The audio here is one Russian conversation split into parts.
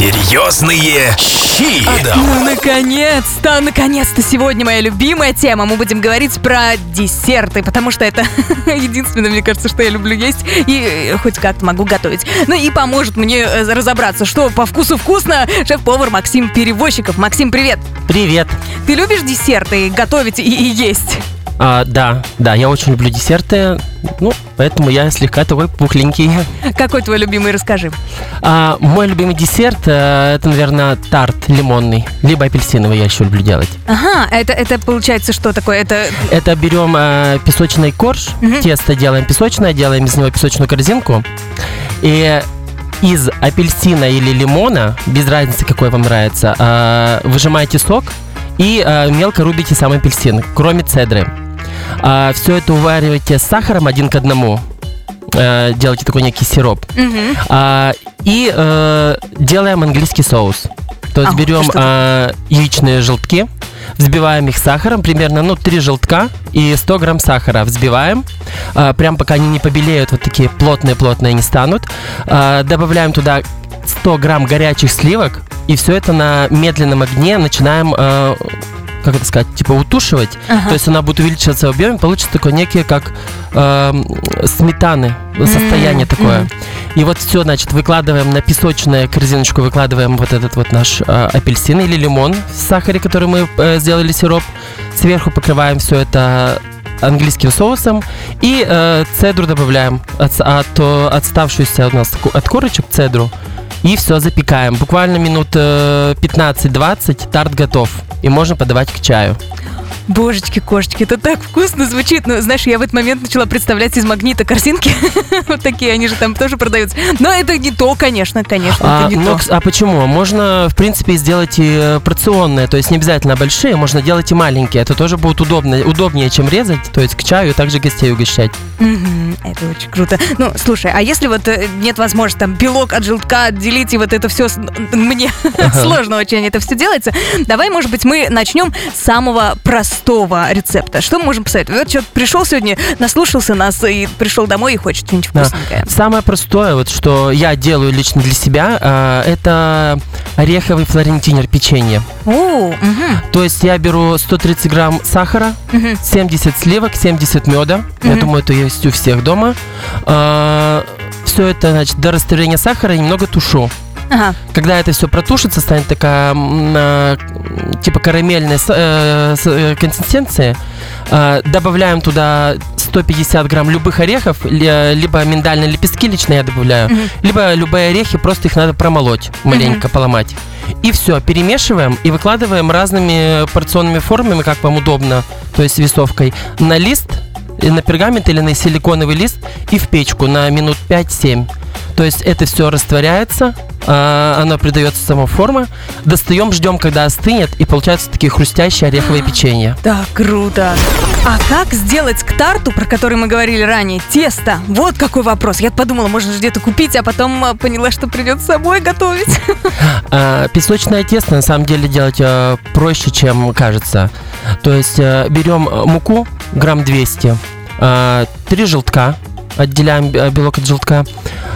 Серьезные щи. Адам. Ну, наконец-то, наконец-то сегодня моя любимая тема. Мы будем говорить про десерты, потому что это единственное, мне кажется, что я люблю есть и э, хоть как-то могу готовить. Ну и поможет мне э, разобраться, что по вкусу вкусно, шеф-повар Максим Перевозчиков. Максим, привет! Привет. Ты любишь десерты готовить и, и есть? А, да, да, я очень люблю десерты, ну, поэтому я слегка такой пухленький. Какой твой любимый, расскажи. А, мой любимый десерт, э, это, наверное, тарт лимонный, либо апельсиновый я еще люблю делать. Ага, это, это получается что такое? Это Это берем э, песочный корж, Мгм. тесто делаем песочное, делаем из него песочную корзинку, и из апельсина или лимона, без разницы, какой вам нравится, э, выжимаете сок и э, мелко рубите сам апельсин, кроме цедры. все это увариваете с сахаром один к одному, э, делаете такой некий сироп. мгм. А, и э, делаем английский соус. То есть А, берем а, яичные желтки, взбиваем их сахаром, примерно, ну, 3 желтка и 100 грамм сахара взбиваем, а, прям пока они не побелеют, вот такие плотные-плотные не станут. А, добавляем туда 100 грамм горячих сливок, и все это на медленном огне начинаем, а, как это сказать, типа утушивать. Ага. То есть она будет увеличиваться в объеме, получится такое некие, как эм, сметаны, состояние М, такое. мгм. И вот все, значит, выкладываем на песочную корзиночку, выкладываем вот этот вот наш э, апельсин или лимон в сахаре, который мы э, сделали сироп. Сверху покрываем все это английским соусом и э, цедру добавляем, от, от, э, отставшуюся у нас от корочек цедру. И все, запекаем. Буквально минут э, 15-20 тарт готов. И можно подавать к чаю. Божечки, кошечки, это так вкусно звучит. Ну, знаешь, я в этот момент начала представлять из магнита корзинки. вот такие, они же там тоже продаются. Но это не то, конечно, конечно, А, это не но то. а почему? Можно, в принципе, сделать и э, порционные, то есть не обязательно большие, можно делать и маленькие. Это тоже будет удобно, удобнее, чем резать, то есть к чаю и также гостей угощать. Мгм, это очень круто. Ну, слушай, а если вот э, нет возможности там белок от желтка отделить и вот это все мне сложно очень это все делается, давай, может быть, мы начнем с самого простого рецепта. Что мы можем посоветовать? Вот что пришел сегодня, наслушался нас и пришел домой и хочет что-нибудь Да. вкусненькое. Самое простое, вот что я делаю лично для себя, а, это ореховый флорентинер печенье. О, мгм, То есть я беру 130 грамм сахара, мгм. 70 сливок, 70 меда. Я Мгм. думаю, это есть у всех дома. все это, значит, до растворения сахара немного тушу. Ага. Когда это все протушится, станет такая а, типа карамельная э, э, консистенция, э, добавляем туда 150 грамм любых орехов, э, либо миндальные лепестки лично я добавляю, Мгм. либо любые орехи, просто их надо промолоть, маленько поломать. И все, перемешиваем и выкладываем разными порционными формами, как вам удобно, то есть весовкой, на лист, на пергамент или на силиконовый лист и в печку на минут 5-7. То есть это все растворяется, а, оно придается сама форма. Достаем, ждем, когда остынет, и получаются такие хрустящие ореховые печенья. Так, круто. А как сделать к тарту, про который мы говорили ранее, тесто? Вот какой вопрос. Я подумала, можно же где-то купить, а потом а, поняла, что придется самой готовить. А, Песочное тесто на самом деле делать проще, чем кажется. То есть э, берем э, муку, грамм 200, э, три желтка, отделяем э, белок от желтка,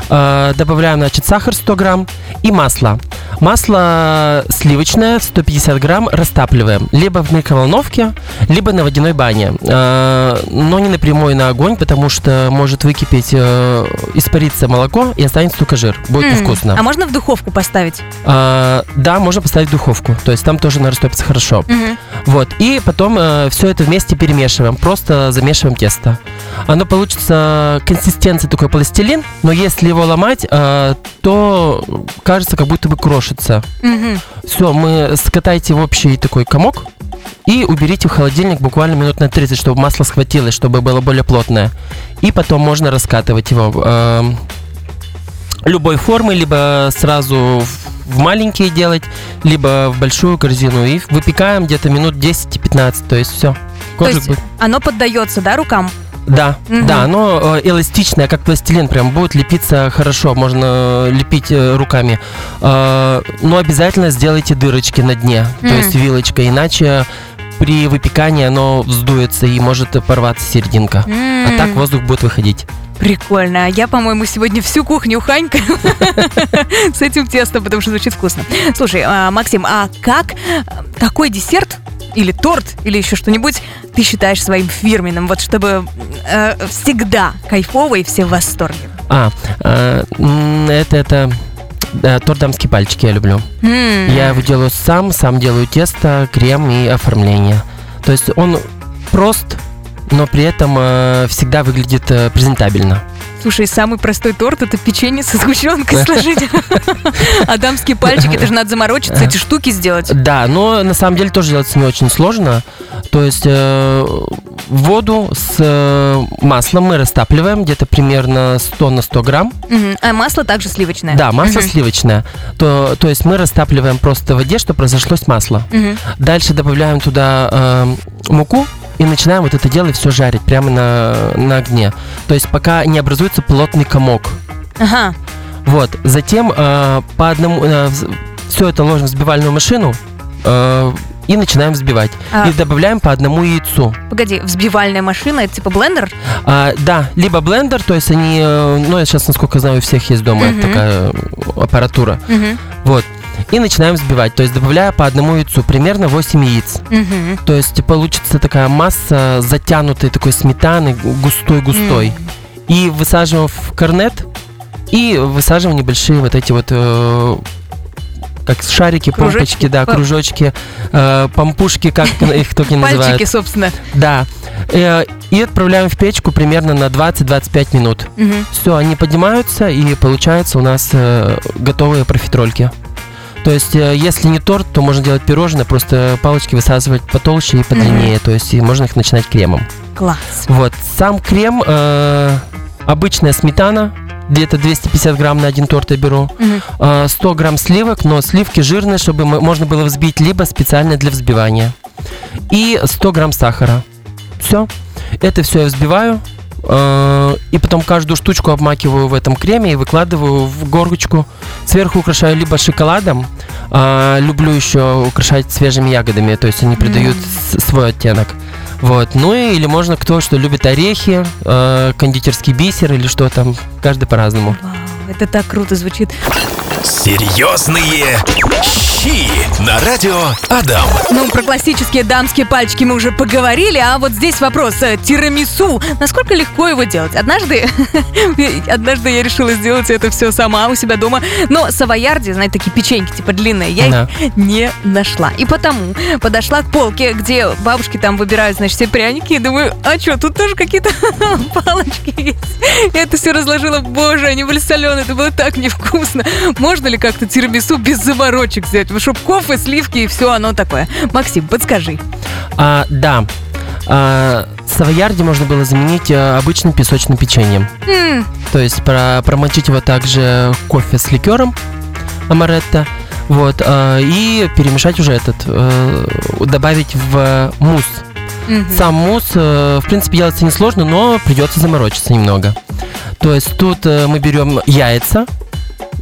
э, добавляем, значит, сахар 100 грамм и масло. Масло сливочное 150 грамм растапливаем либо в микроволновке, либо на водяной бане. Э, Но не напрямую на огонь, потому что может выкипеть, э, испариться молоко и останется только жир. Будет М, невкусно. А можно в духовку поставить? А, да, можно поставить в духовку. То есть там тоже она растопится хорошо. Мгм. Вот. И потом все это вместе перемешиваем. Просто замешиваем тесто. Оно получится консистенции такой пластилин, но если его ломать, э, то кажется, как будто бы крошится. Мгм. Все, мы скатайте в общий такой комок и уберите в холодильник буквально минут на 30, чтобы масло схватилось, чтобы было более плотное. И потом можно раскатывать его э, любой формы, либо сразу в- в маленькие делать, либо в большую корзину. И выпекаем где-то минут 10-15, то есть все. То есть оно поддается, да, рукам? Да, Мгм. да, оно э, эластичное, как пластилин, прям будет лепиться хорошо, можно э, лепить э, руками. Но обязательно сделайте дырочки на дне, то Мгм. есть вилочкой, иначе при выпекании оно вздуется и может порваться серединка. А так воздух будет выходить. Прикольно. А Я, по-моему, сегодня всю кухню ханькаю с этим тестом, потому что звучит вкусно. Слушай, а, Максим, а как, какой десерт или торт, или еще что-нибудь ты считаешь своим фирменным, вот чтобы э, всегда кайфово и все в восторге? А, э, это, это торт дамские пальчики я люблю. М, Я его делаю сам, сам делаю тесто, крем и оформление. То есть он прост, но при этом э, всегда выглядит э, презентабельно. Слушай, самый простой торт это печенье со сгущенкой сложить. А дамские пальчики, это же надо заморочиться, эти штуки сделать. Да, но на самом деле тоже делается не очень сложно. То есть э, воду с э, маслом мы растапливаем где-то примерно 100 на 100 грамм. Мгм. А масло также сливочное? Да, масло Мгм. сливочное. То, то есть мы растапливаем просто в воде, чтобы разошлось масло. Мгм. Дальше добавляем туда э, муку и начинаем вот это дело все жарить прямо на, на огне. То есть пока не образуется плотный комок. Ага. Вот. Затем э, по одному все это ложим в взбивальную машину э, и начинаем взбивать. А. И добавляем по одному яйцу. Погоди, взбивальная машина, это типа блендер? А, да, либо блендер, то есть они, э, ну, я сейчас, насколько знаю, у всех есть дома Мгм. такая э, аппаратура. Мгм. Вот. И начинаем взбивать, то есть добавляя по одному яйцу, примерно 8 яиц. Мгм. То есть получится такая масса затянутой такой сметаны, густой-густой. И высаживаем в корнет, и высаживаем небольшие вот эти вот э, как шарики, Кружочки. помпочки, да, кружочки, э, помпушки, как их только не называют. Пальчики, собственно. Да. Э, и отправляем в печку примерно на 20-25 минут. Мгм. Все, они поднимаются, и получается у нас э, готовые профитрольки. То есть, э, если не торт, то можно делать пирожное, просто палочки высаживать потолще и подлиннее. То есть, и можно их начинать кремом. Класс. Вот, сам крем, э, обычная сметана, где-то 250 грамм на один торт я беру. Э, 100 грамм сливок, но сливки жирные, чтобы мо- можно было взбить, либо специально для взбивания. И 100 грамм сахара. Все. Это все я взбиваю. э, И потом каждую штучку обмакиваю в этом креме и выкладываю в горочку. Сверху украшаю либо шоколадом. А, люблю еще украшать свежими ягодами, то есть они придают с- свой оттенок. Вот. Ну и или можно кто что любит орехи, э, кондитерский бисер или что там. Каждый по-разному. Вау, это так круто звучит. Серьезные щи на радио Адам. Ну, про классические дамские пальчики мы уже поговорили, а вот здесь вопрос. э, Тирамису. Насколько легко его делать? Однажды, однажды я решила сделать это все сама у себя дома, но савоярди, знаете, такие печеньки, типа длинные, я Да. их не нашла. И потому подошла к полке, где бабушки там выбирают, значит, все пряники, и думаю, а что, тут тоже какие-то палочки есть. Это все разложила, боже, они были соленые, это было так невкусно. Можно ли как-то тирамису без заморочек взять? Чтобы кофе, сливки и все оно такое. Максим, подскажи. А, да. А, савоярди можно было заменить э, обычным песочным печеньем. М, То есть про- промочить его также кофе с ликером амаретто. Вот, а, и перемешать уже этот, э, добавить в мусс. Мгм. Сам мусс, э, в принципе, делается несложно, но придется заморочиться немного. То есть тут э, мы берем яйца,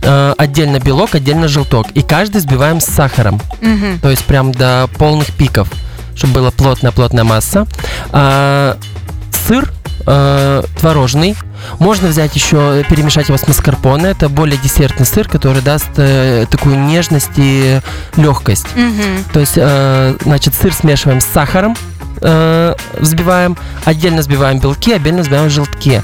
э, отдельно белок, отдельно желток. И каждый взбиваем с сахаром. Мгм. То есть прям до полных пиков, чтобы была плотная-плотная масса. А, сыр э, творожный. Можно взять еще, перемешать его с маскарпоне. Это более десертный сыр, который даст э, такую нежность и легкость. Мгм. То есть, э, значит, сыр смешиваем с сахаром, э, взбиваем, отдельно взбиваем белки, отдельно взбиваем желтки.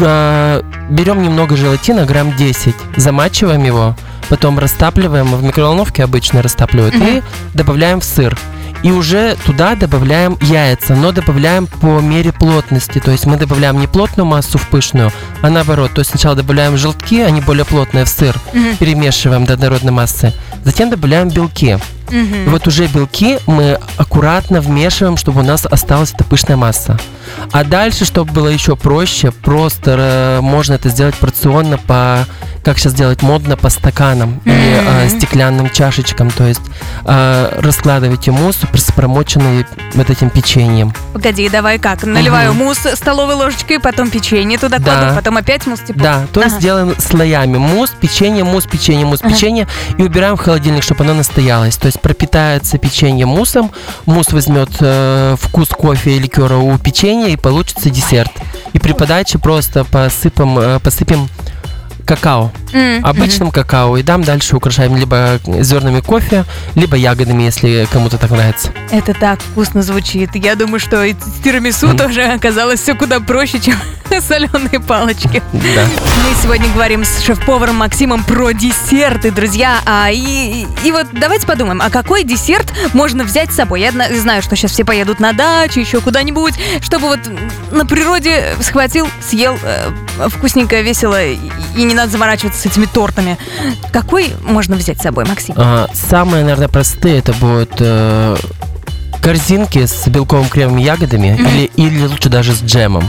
Э, берем немного желатина, грамм 10, замачиваем его, потом растапливаем, в микроволновке обычно растапливают, Мгм. и добавляем в сыр. И уже туда добавляем яйца, но добавляем по мере плотности. То есть мы добавляем не плотную массу в пышную, а наоборот. То есть сначала добавляем желтки, они более плотные в сыр, перемешиваем до однородной массы. Затем добавляем белки. Мгм. вот уже белки мы аккуратно вмешиваем, чтобы у нас осталась эта пышная масса. А дальше, чтобы было еще проще, просто э, можно это сделать порционно по, как сейчас делать модно, по стаканам или э, стеклянным чашечкам. То есть э, раскладывайте мусс с вот этим печеньем. Погоди, давай как? Наливаю Мгм. мусс столовой ложечкой, потом печенье туда Да. кладу, потом опять мусс, типа. Да, то есть Ага. делаем слоями. Мусс, печенье, мусс, печенье, мусс, Ага. печенье. И убираем в холодильник, чтобы оно настоялось. То есть пропитается печенье муссом, мусс возьмет э, вкус кофе и ликера у печенья и получится десерт. И при подаче просто посыпем, э, посыпем какао, М, обычным какао, и дам дальше украшаем либо зернами кофе, либо ягодами, если кому-то так нравится. Это так вкусно звучит. Я думаю, что и с тирамису тоже оказалось все куда проще, чем соленые палочки. Да. Мы сегодня говорим с шеф-поваром Максимом про десерты, друзья. А, и, и вот давайте подумаем, а какой десерт можно взять с собой? Я зна- знаю, что сейчас все поедут на дачу, еще куда-нибудь, чтобы вот на природе схватил, съел э, вкусненько, весело, и, и не надо заморачиваться с этими тортами. Какой можно взять с собой, Максим? А, Самые, наверное, простые это будут э, корзинки с белковым кремом и ягодами, или, или лучше даже с джемом,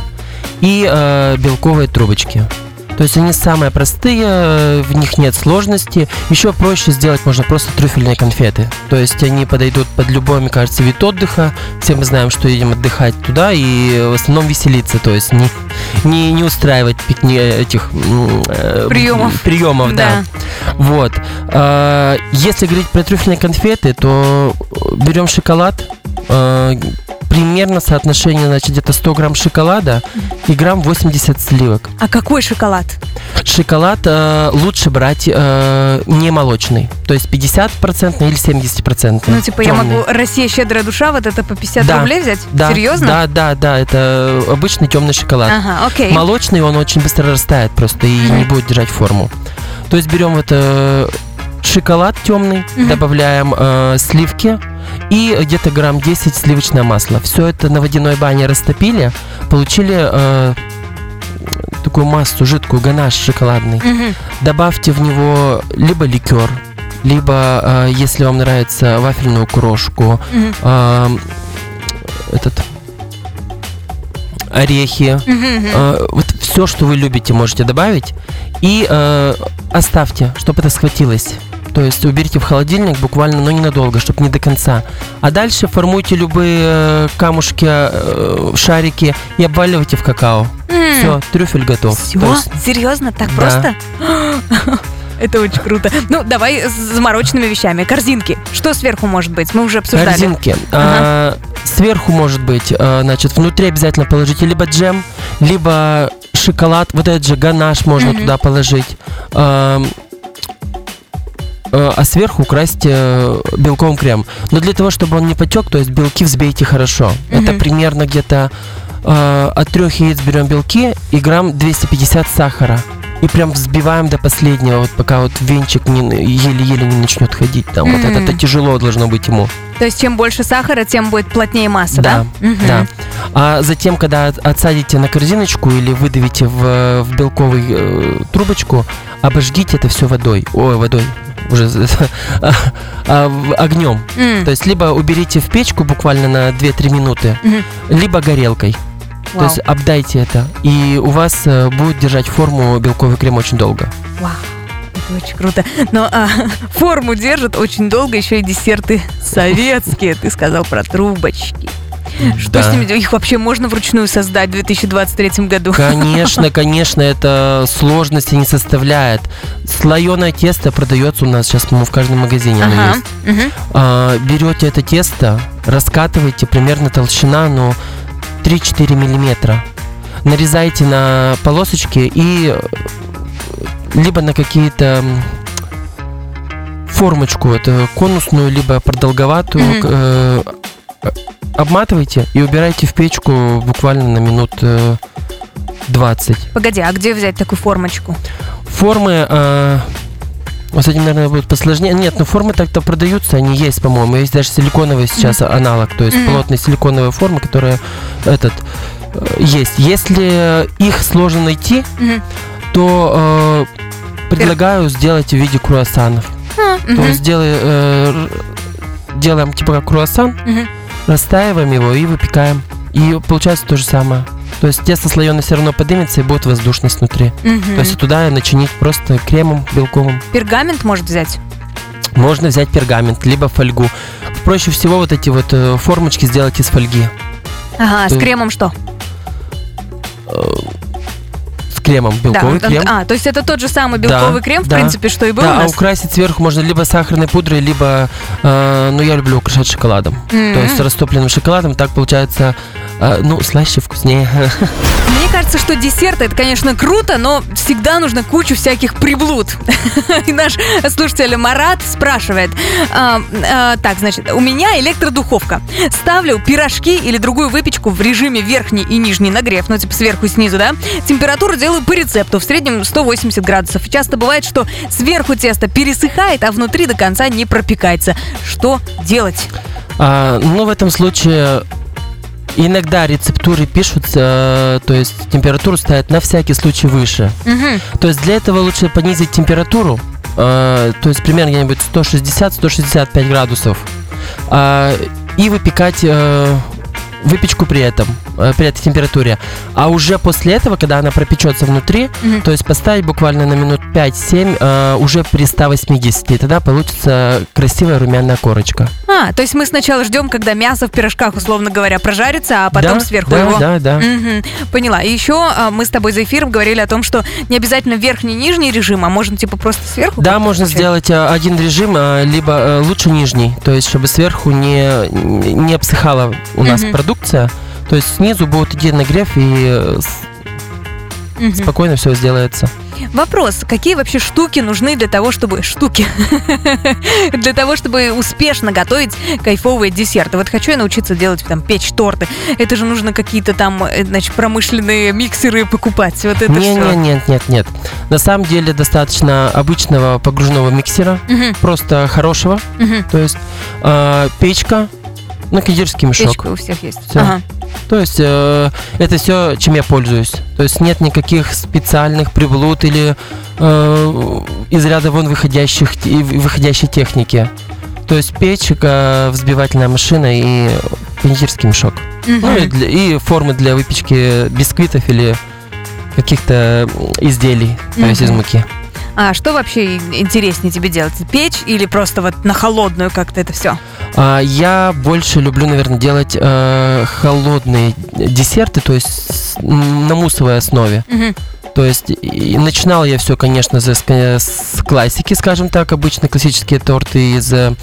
и э, белковые трубочки. То есть они самые простые, в них нет сложности. Еще проще сделать можно просто трюфельные конфеты. То есть они подойдут под любой, мне кажется, вид отдыха. Все мы знаем, что едем отдыхать туда и в основном веселиться. То есть не, не, не устраивать пикни этих э, Приемов. приемов, да. Вот. А, Если говорить про трюфельные конфеты, то берем шоколад. А, Примерно соотношение, значит, где-то 100 грамм шоколада и грамм 80 сливок. А какой шоколад? Шоколад э, лучше брать э, не молочный, то есть 50% или 70%. Ну, типа, я Тёмный. могу «Россия щедрая душа», вот это по 50 Да. рублей взять? Да, Серьезно? Да, да, да, это обычный темный шоколад. Ага, окей. Молочный он очень быстро растает просто и не будет держать форму. То есть берем вот э, шоколад темный, добавляем э, сливки и где-то грамм 10 сливочное масло. Все это на водяной бане растопили, получили э, такую массу жидкую, ганаш шоколадный. Мгм. Добавьте в него либо ликер, либо, э, если вам нравится, вафельную крошку, Мгм. э, этот орехи, мгм. Э, вот все, что вы любите, можете добавить. И э, оставьте, чтобы это схватилось. То есть уберите в холодильник буквально, но ненадолго, чтобы не до конца. А дальше формуйте любые э, камушки, э, шарики и обваливайте в какао. М. Все, трюфель готов. Все? Есть, Серьезно? Так Да. просто? Это очень круто. Ну, давай с замороченными вещами. Корзинки. Что сверху может быть? Мы уже обсуждали. корзинки. А, сверху может быть, э, значит, внутри обязательно положите либо джем, либо шоколад. Вот этот же ганаш можно Мгм. туда положить. Э, а сверху украсть э, белковым крем. Но для того, чтобы он не потек, то есть белки взбейте хорошо. Это Мгм. примерно где-то э, от трех яиц берем белки и грамм 250 сахара. И прям взбиваем до последнего, вот пока вот венчик еле-еле не начнет ходить. Там вот это, тяжело должно быть ему. То есть, чем больше сахара, тем будет плотнее масса, да? Да, Мгм. Да. А затем, когда от- отсадите на корзиночку или выдавите в, в белковую э, трубочку, обожгите это все водой. Ой, водой. Уже а, а, огнем. М. То есть либо уберите в печку буквально на 2-3 минуты, Мгм. либо горелкой. Вау. То есть обдайте это. И у вас э, будет держать форму белковый крем очень долго. Вау. Это очень круто. Но а, форму держат очень долго, еще и десерты советские. Ты сказал про трубочки. Что Да. с ними? Их вообще можно вручную создать в 2023 году? Конечно, конечно, это сложности не составляет. Слоеное тесто продается у нас сейчас, по-моему, в каждом магазине. оно Ага. есть. Мгм. А, берете это тесто, раскатываете примерно толщина, ну, 3-4 миллиметра. Нарезаете на полосочки и э, либо на какие-то формочку, это конусную, либо продолговатую, к- э, обматывайте и убирайте в печку буквально на минут э, 20. Погоди, а где взять такую формочку? Формы, э, с этим, наверное, будет посложнее. Нет, ну формы так-то продаются, они есть, по-моему. Есть даже силиконовый сейчас аналог, то есть Мгм. плотные силиконовые формы, которые этот э, есть. Если их сложно найти, Мгм. то э, предлагаю сделать в виде круассанов. А, То есть делай, э, делаем типа как круассан, Мгм. растаиваем его и выпекаем. И получается то же самое. То есть тесто слоеное все равно поднимется и будет воздушность внутри. Мгм. То есть туда начинить просто кремом белковым. Пергамент может взять? Можно взять пергамент, либо фольгу. Проще всего вот эти вот э, формочки сделать из фольги. Ага, с кремом что? Э, С кремом, белковый да, крем. А, то есть это тот же самый белковый Да, крем, в да. принципе, что и был да, у а нас? украсить сверху можно либо сахарной пудрой, либо, э, ну, я люблю украшать шоколадом. М. То есть растопленным шоколадом, так получается, ну, слаще, вкуснее. Мне кажется, что десерт это, конечно, круто, но всегда нужно кучу всяких приблуд. И наш слушатель Марат спрашивает. а, а, так, значит, у меня электродуховка. Ставлю пирожки или другую выпечку в режиме верхний и нижний нагрев, ну, типа сверху и снизу, да? Температуру делаю по рецепту, в среднем 180 градусов. Часто бывает, что сверху тесто пересыхает, а внутри до конца не пропекается. Что делать? А, ну, в этом случае иногда рецептуры пишут, э, то есть температуру ставят на всякий случай выше. Мгм. То есть для этого лучше понизить температуру, э, то есть примерно где-нибудь 160-165 градусов, а, и выпекать э, выпечку при этом, э, при этой температуре. А уже после этого, когда она пропечется внутри, Мгм. то есть поставить буквально на минут 5-7 э, уже при 180, и тогда получится красивая румяная корочка. А, то есть мы сначала ждем, когда мясо в пирожках, условно говоря, прожарится, а потом да, сверху да, его... Да, да, Мгм, поняла. И еще а, мы с тобой за эфиром говорили о том, что не обязательно верхний и нижний режим, а можно типа просто сверху. Да, можно включать. сделать э, один режим, э, либо э, лучше нижний, то есть чтобы сверху не, не обсыхала у нас Мгм. Продукция. То есть снизу будет идти нагрев и Мгм. спокойно все сделается. Вопрос: какие вообще штуки нужны для того, чтобы штуки для того, чтобы успешно готовить кайфовые десерты? Вот хочу я научиться делать там печь торты. Это же нужно какие-то там, э, значит, промышленные миксеры покупать. Вот это Не, все. не, нет, нет, нет. На самом деле достаточно обычного погружного миксера, просто хорошего. То есть э, печка, ну, кондитерский мешок. Печка у всех есть. Всё. Ага. То есть э, это все, чем я пользуюсь. То есть нет никаких специальных приблуд или э, из ряда вон выходящих те- выходящей техники. То есть печка, взбивательная машина и кондитерский мешок. Ну и, для- и формы для выпечки бисквитов или каких-то изделий, то есть из муки. А что вообще интереснее тебе делать? Печь или просто вот на холодную как-то это все? А, я больше люблю, наверное, делать э, холодные десерты, то есть на муссовой основе. То есть и начинал я все, конечно, с, с классики, скажем так, обычно классические торты из э,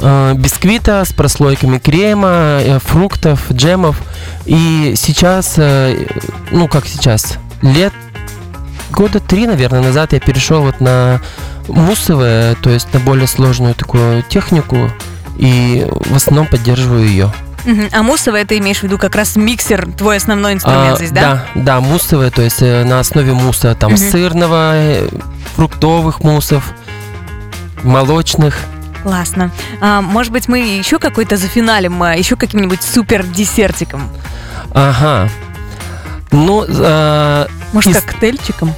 э, бисквита с прослойками крема, э, фруктов, джемов. И сейчас, э, ну как сейчас, лет года три, наверное, назад я перешел вот на муссовое, то есть на более сложную такую технику, и в основном поддерживаю ее. А муссовое ты имеешь в виду как раз миксер, твой основной инструмент А, здесь, да? Да, да, муссовое, то есть э, на основе мусса, там Мгм. сырного, э, фруктовых муссов, молочных. Классно. А, может быть, мы еще какой-то зафиналим, а, еще каким-нибудь супер десертиком? Ага. Ну, э, Может, Из- коктейльчиком?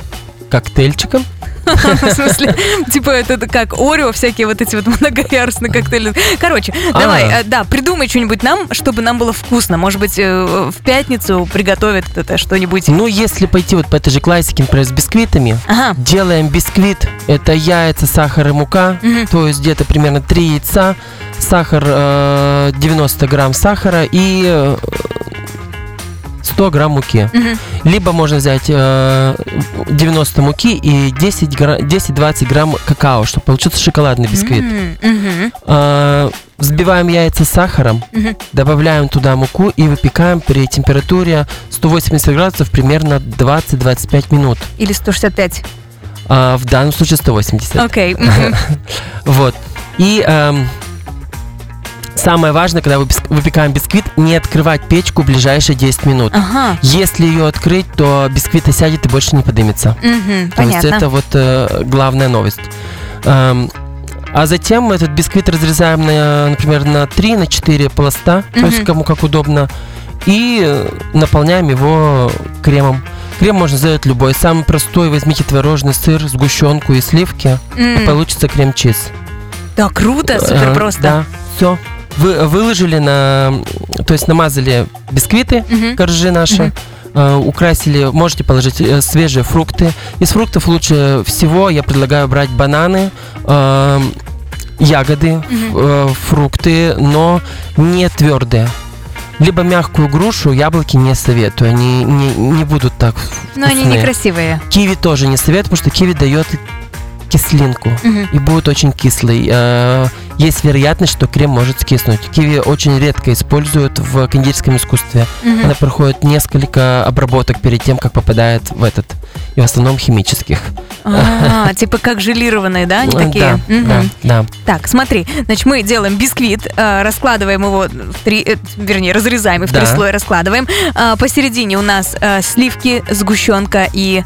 Коктейльчиком. В смысле, типа это как Орео, всякие вот эти вот многоярусные коктейли. Короче, А. давай, э, да, придумай что-нибудь нам, чтобы нам было вкусно. Может быть, э, в пятницу приготовят кто-то что-нибудь. Ну, если пойти вот по этой же классике, например, с бисквитами, делаем бисквит. Это яйца, сахар и мука. То есть где-то примерно 3 яйца, сахар э, 90 грамм сахара и э, 100 грамм муки. Мгм. Либо можно взять э, 90 муки и 10 гра- 10-20 грамм какао, чтобы получился шоколадный бисквит. Мгм, Э, взбиваем яйца с сахаром, мгм. добавляем туда муку и выпекаем при температуре 180 градусов примерно 20-25 минут. Или 165. А в данном случае 180. Окей. мгм. Вот. И эм, самое важное, когда выпекаем бисквит, не открывать печку ближайшие 10 минут. Ага. Если ее открыть, то бисквит осядет и больше не поднимется. Мгм, То есть Понятно. это вот э, главная новость. Эм, а затем мы этот бисквит разрезаем, на, например, на 3, на 4 пласта, то есть кому как удобно, и э, наполняем его кремом. Крем можно сделать любой. Самый простой, возьмите творожный сыр, сгущенку и сливки, М, и получится крем-чиз. Да, круто, супер Э, просто. Да, все. Вы выложили на, то есть намазали бисквиты, Мгм. коржи наши, э, украсили, можете положить э, свежие фрукты. Из фруктов лучше всего я предлагаю брать бананы, э, ягоды, Мгм. э, фрукты, но не твердые. Либо мягкую грушу, яблоки не советую. Они не, не будут так Но они вкусные. некрасивые. Киви тоже не советую, потому что киви дает кислинку. Мгм. И будет очень кислый. Э, Есть вероятность, что крем может скиснуть. Киви очень редко используют в кондитерском искусстве. Мгм. Она проходит несколько обработок перед тем, как попадает в этот. И в основном химических. А, типа как желированные, да? Они такие. Да, да, да. Так, смотри, значит, мы делаем бисквит, э, раскладываем его в три, э, вернее, разрезаем и в три слоя раскладываем. А, Посередине у нас сливки, сгущенка и,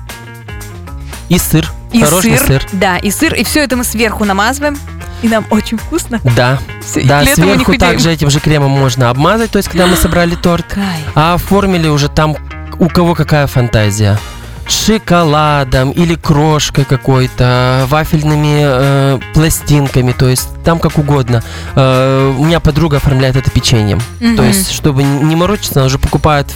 И сыр. И Хороший сыр. сыр. Да, и сыр. И все это мы сверху намазываем. И нам очень вкусно. Да. Всё, и Да, сверху также этим же кремом можно обмазать, то есть когда мы собрали торт. Кайф. А оформили уже там у кого какая фантазия. Шоколадом или крошкой какой-то, вафельными э, пластинками, то есть там как угодно. Э, у меня подруга оформляет это печеньем. То Мгм. есть, чтобы не морочиться, она уже покупает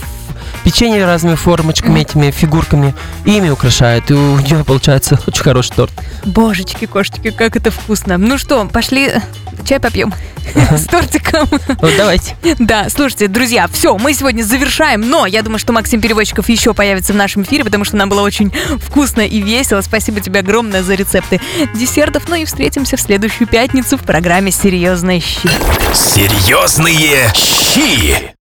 печенье разными формочками, этими фигурками, ими украшает. И у нее получается очень хороший торт. Божечки, кошечки, как это вкусно. Ну что, пошли э, чай попьем с тортиком. Вот давайте. Да, слушайте, друзья, все, мы сегодня завершаем, но я думаю, что Максим Переводчиков еще появится в нашем эфире, потому что нам было очень вкусно и весело. Спасибо тебе огромное за рецепты десертов. Ну и встретимся в следующую пятницу в программе «Серьезные щи». Серьезные щи.